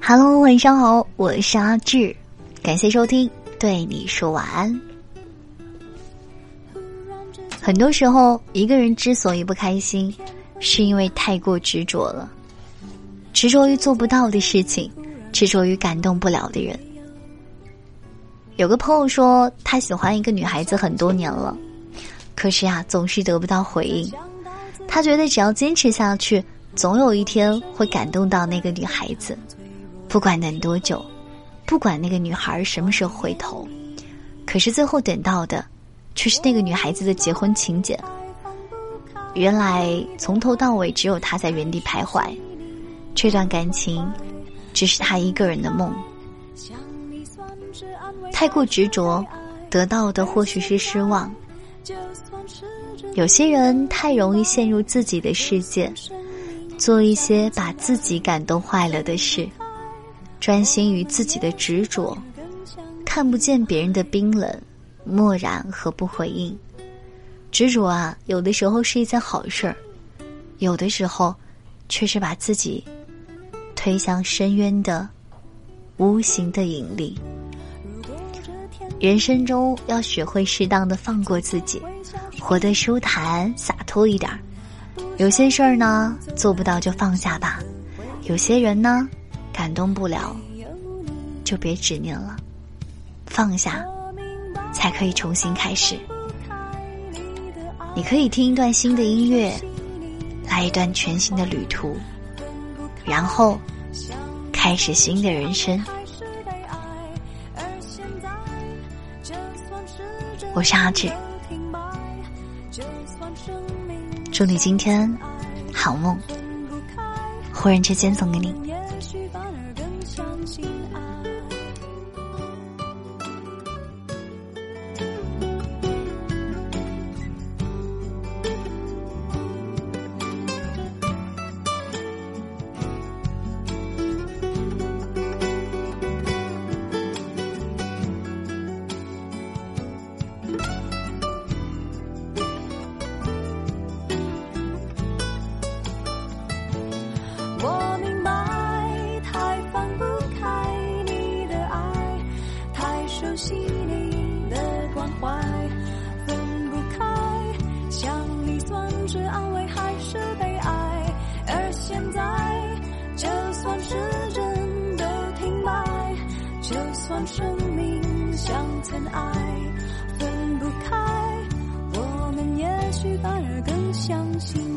Hello，晚上好，我是阿志，感谢收听，对你说晚安。很多时候，一个人之所以不开心，是因为太过执着了，执着于做不到的事情，执着于感动不了的人。有个朋友说，他喜欢一个女孩子很多年了，可是呀，总是得不到回应。他觉得只要坚持下去，总有一天会感动到那个女孩子。不管等多久，不管那个女孩什么时候回头，可是最后等到的，却是那个女孩子的结婚请柬。原来从头到尾只有他在原地徘徊，这段感情，只是他一个人的梦。太过执着，得到的或许是失望。有些人太容易陷入自己的世界，做一些把自己感动坏了的事，专心于自己的执着，看不见别人的冰冷、漠然和不回应。执着啊，有的时候是一件好事儿，有的时候，却是把自己推向深渊的无形的引力。人生中要学会适当的放过自己，活得舒坦洒脱一点儿。有些事儿呢做不到就放下吧，有些人呢感动不了就别执念了，放下才可以重新开始。你可以听一段新的音乐，来一段全新的旅途，然后开始新的人生。我是阿志，祝你今天好梦。忽然之间送给你。熟现在，就算时针都停摆，就算生命像尘埃，分不开，我们也许反而更相信。